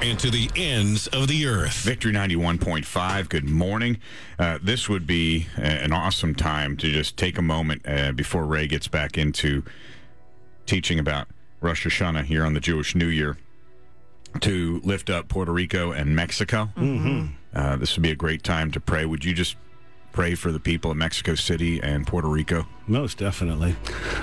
and to the ends of the earth. Victory 91.5, good morning. Uh, this would be an awesome time to just take a moment uh, before Ray gets back into teaching about Rosh Hashanah here on the Jewish New Year to lift up Puerto Rico and Mexico. Mm-hmm. Uh, this would be a great time to pray. Would you just pray for the people of Mexico City and Puerto Rico? Most definitely.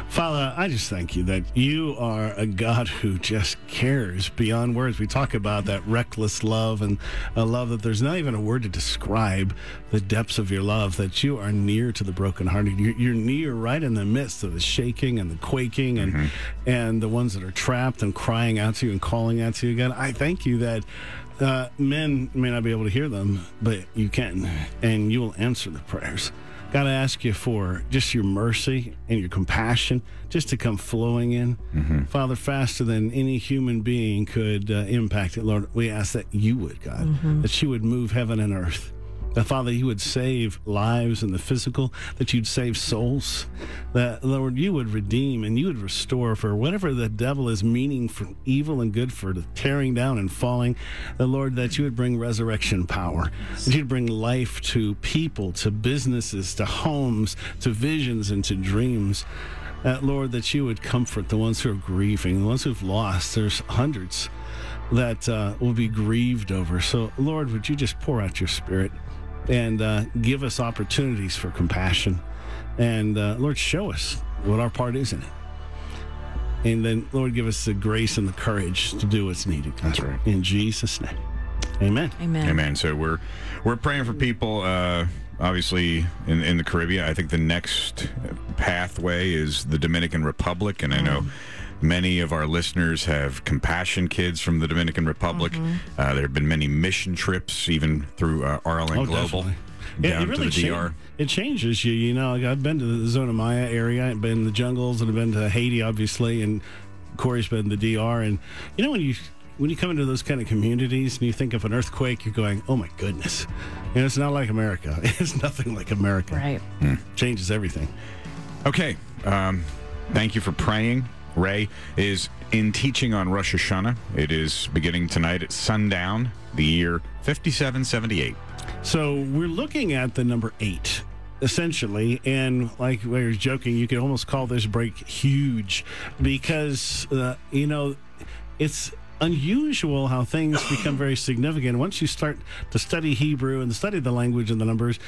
Father, I just thank you that you are a God who just cares beyond words. We talk about that reckless love and a love that there's not even a word to describe the depths of your love, that you are near to the brokenhearted. You're, you're near right in the midst of the shaking and the quaking and, mm-hmm. and the ones that are trapped and crying out to you and calling out to you. again. I thank you that uh, men may not be able to hear them, but you can, and you will answer the prayers. God, I ask you for just your mercy and your compassion just to come flowing in. Father, faster than any human being could uh, impact it, Lord, we ask that you would, God, that you would move heaven and earth. That, Father, you would save lives in the physical, that you'd save souls, that, Lord, you would redeem and you would restore for whatever the devil is meaning for evil and good for tearing down and falling. The Lord, that you would bring resurrection power, that you'd bring life to people, to businesses, to homes, to visions, and to dreams. That, Lord, that you would comfort the ones who are grieving, the ones who've lost. There's hundreds that uh, will be grieved over. So, Lord, would you just pour out your spirit and uh, give us opportunities for compassion? And uh, Lord, show us what our part is in it. And then, Lord, give us the grace and the courage to do what's needed. That's right. In Jesus' name. Amen. Amen. Amen. So we're we're praying for people. Uh, obviously, in in the Caribbean, I think the next pathway is the Dominican Republic, and I know many of our listeners have compassion kids from the Dominican Republic. Uh, there have been many mission trips, even through uh, RLN Oh, Global, definitely. It, down it really to the cha- DR. It changes you. You know, like I've been to the Zona Maya area, I've been in the jungles, and I've been to Haiti, obviously, and Corey's been to the DR. And you know, when you when you come into those kind of communities and you think of an earthquake, you're going, "Oh my goodness!" And it's not like America. It's nothing like America. Right. Changes everything. Okay. Um, thank you for praying. Ray is in teaching on Rosh Hashanah. It is beginning tonight at sundown, the year 5778. So we're looking at the number eight, essentially, and like we were joking, you could almost call this break huge because uh, you know it's unusual how things become very significant once you start to study hebrew and study the language and the numbers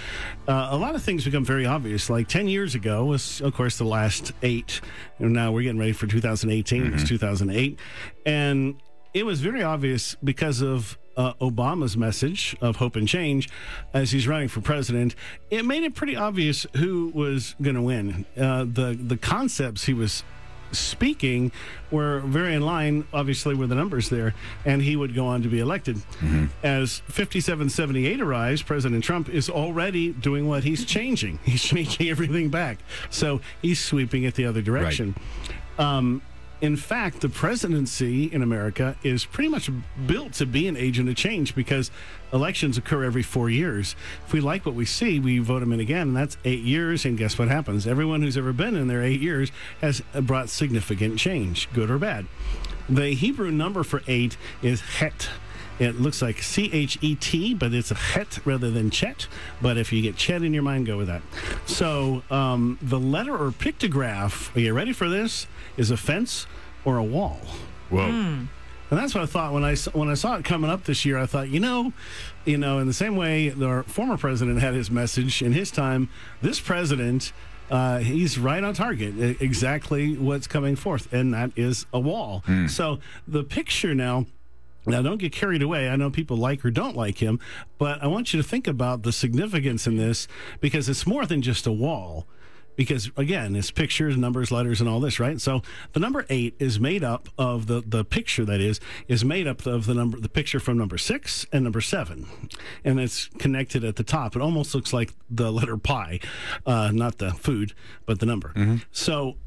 uh, a lot of things become very obvious like 10 years ago was of course the last eight and now we're getting ready for 2018 it was 2008 and it was very obvious because of uh, Obama's message of hope and change as he's running for president. It made it pretty obvious who was going to win. Uh, the the concepts he was speaking were very in line, obviously, with the numbers there, and he would go on to be elected. As 5778 arrives, President Trump is already doing what he's changing. He's changing everything back. So he's sweeping it the other direction. Um, in fact, the presidency in America is pretty much built to be an agent of change because elections occur every four years. If we like what we see, we vote them in again, and that's eight years. And guess what happens? Everyone who's ever been in there eight years has brought significant change, good or bad. The Hebrew number for eight is het. It looks like C H E T, but it's a het rather than chet. But if you get chet in your mind, go with that. So um, the letter or pictograph, are you ready for this? Is a fence or a wall. Whoa. And that's what I thought when I s- when I saw it coming up this year. I thought, you know, you know, in the same way the former president had his message in his time, this president. Uh, he's right on target, exactly what's coming forth, and that is a wall. So the picture now now, don't get carried away. I know people like or don't like him, but I want you to think about the significance in this because it's more than just a wall. Because again, it's pictures, numbers, letters, and all this, right? So the number eight is made up of the the picture that is is made up of the number the picture from number six and number seven, and it's connected at the top. It almost looks like the letter pi, uh, not the food, but the number. So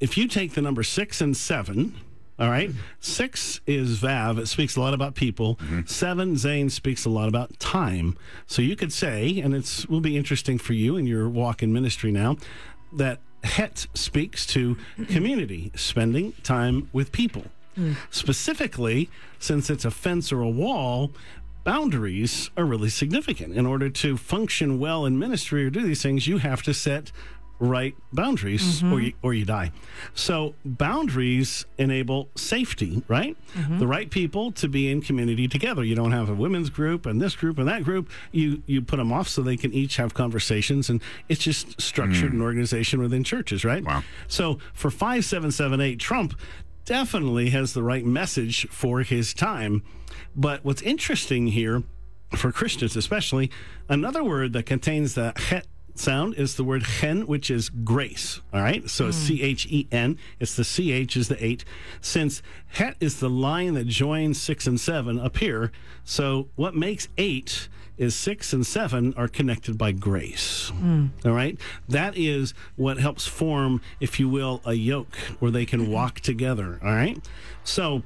if you take the number six and seven, all right, six is Vav. It speaks a lot about people. Mm-hmm. Seven, Zane speaks a lot about time. So you could say, and it's will be interesting for you in your walk in ministry now, that Het speaks to community, spending time with people. Hmm. Specifically, since it's a fence or a wall, boundaries are really significant. In order to function well in ministry or do these things, you have to set right boundaries or mm-hmm. you or you die. So boundaries enable safety, right? Mm-hmm. The right people to be in community together. You don't have a women's group and this group and that group. You you put them off so they can each have conversations and it's just structured mm. and organization within churches, right? Wow. So for 5778 Trump definitely has the right message for his time. But what's interesting here for Christians especially, another word that contains the het sound is the word chen, which is grace. All right. So it's hmm. C H E N. It's the CH is the eight. Since het is the line that joins six and seven up here. So what makes eight is six and seven are connected by grace. Hmm. All right. That is what helps form, if you will, a yoke where they can mm-hmm. walk together. All right. So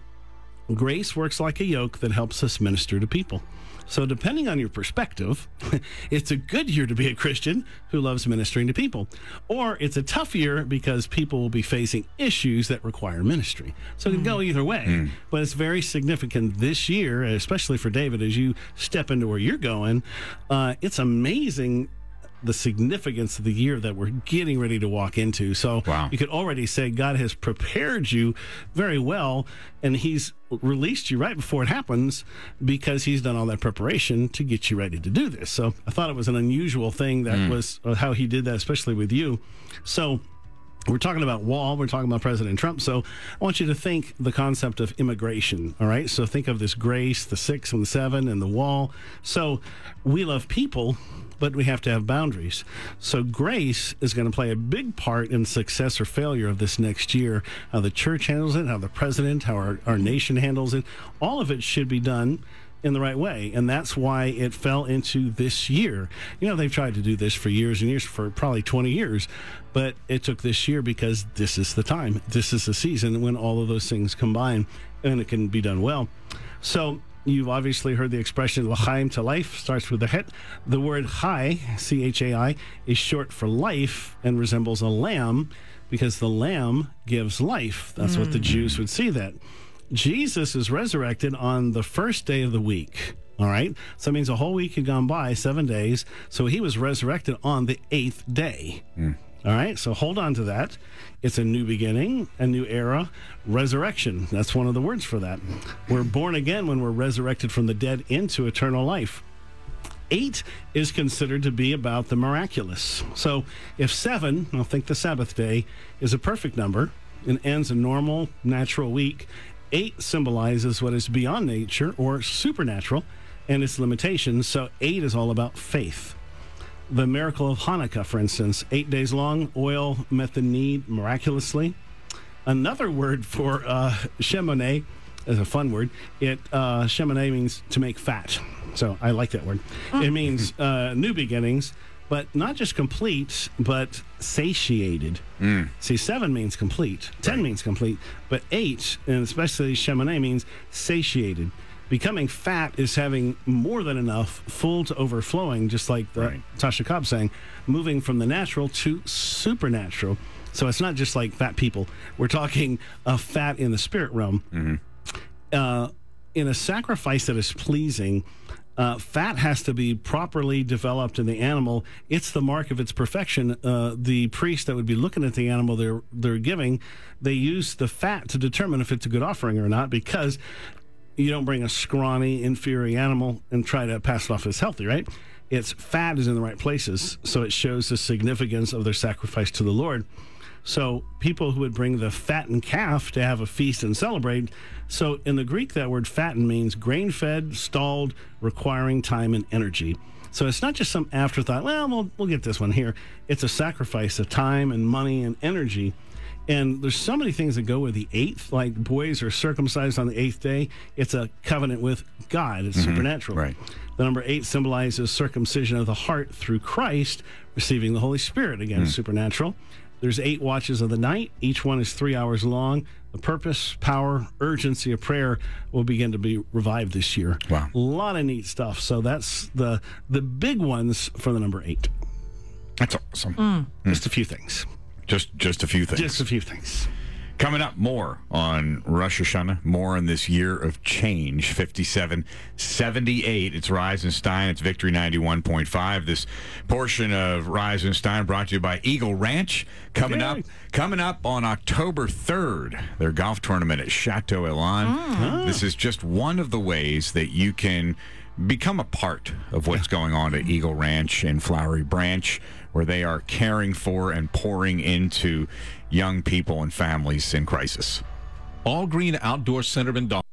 grace works like a yoke that helps us minister to people. So, depending on your perspective, it's a good year to be a Christian who loves ministering to people, or it's a tough year because people will be facing issues that require ministry. So, it can go either way, but it's very significant this year, especially for David, as you step into where you're going. Uh, it's amazing the significance of the year that we're getting ready to walk into. So Wow. you could already say God has prepared you very well, and He's released you right before it happens because He's done all that preparation to get you ready to do this. So I thought it was an unusual thing that was uh, how He did that, especially with you. So we're talking about wall we're talking about president trump so i want you to think the concept of immigration all right? So think of this grace the six and the seven and the wall. So we love people but we have to have boundaries. So grace is going to play a big part in success or failure of this next year how the church handles it how the president how our, our nation handles it. All of it should be done in the right way. And that's why it fell into this year. You know, they've tried to do this for years and years, for probably 20 years, but it took this year because this is the time. This is the season when all of those things combine and it can be done well. So, You've obviously heard the expression "l'chaim" to life starts with the het. The word "chai" C H A I is short for life and resembles a lamb because the lamb gives life. That's what the mm. Jews would see that. Jesus is resurrected on the first day of the week. All right. So that means a whole week had gone by, seven days. So he was resurrected on the eighth day. Hmm. All right. So hold on to that. It's a new beginning, a new era, resurrection. That's one of the words for that. We're born again when we're resurrected from the dead into eternal life. Eight is considered to be about the miraculous. So if seven, I'll think the Sabbath day, is a perfect number and ends a normal, natural week, eight symbolizes what is beyond nature or supernatural and its limitations. So eight is all about faith. The miracle of Hanukkah, for instance, eight days long, oil met the need miraculously. Another word for uh, shemoneh is a fun word. It uh, shemoneh means to make fat, so I like that word. It means uh, new beginnings, but not just complete, but satiated. See, seven means complete, ten means complete, but eight, and especially shemoneh, means satiated. Becoming fat is having more than enough, full to overflowing, just like the, Right. Tasha Cobb saying, moving from the natural to supernatural. So it's not just like fat people. We're talking a fat in the spirit realm. Uh, in a sacrifice that is pleasing, uh, fat has to be properly developed in the animal. It's the mark of its perfection. Uh, the priest that would be looking at the animal they're they're giving, they use the fat to determine if it's a good offering or not because you don't bring a scrawny, inferior animal and try to pass it off as healthy, right? Its fat is in the right places, so it shows the significance of their sacrifice to the Lord. So people who would bring the fattened calf to have a feast and celebrate. So in the Greek, that word fatten means grain fed, stalled, requiring time and energy. So it's not just some afterthought, well, we'll, we'll get this one here. It's a sacrifice of time and money and energy. And there's so many things that go with the eighth, like boys are circumcised on the eighth day. It's a covenant with God, it's mm-hmm. supernatural. right. The number eight symbolizes circumcision of the heart through Christ, receiving the Holy Spirit. Again, mm. supernatural. There's eight watches of the night. Each one is three hours long. The purpose, power, urgency of prayer will begin to be revived this year. Wow. A lot of neat stuff. So that's the the big ones for the number eight. That's awesome. Mm. Just a few things. Just just a few things. Just a few things. Coming up, more on Rosh Hashanah, more on this year of change. 57 78. It's Rise and Stein. It's Victory 91.5. This portion of Rise and Stein brought to you by Eagle Ranch. Coming up, coming up on October 3rd, their golf tournament at Chateau Elan. Hmm. This is just one of the ways that you can become a part of what's going on at Eagle Ranch in Flowery Branch, where they are caring for and pouring into young people and families in crisis. All Green Outdoor Center in Dawson.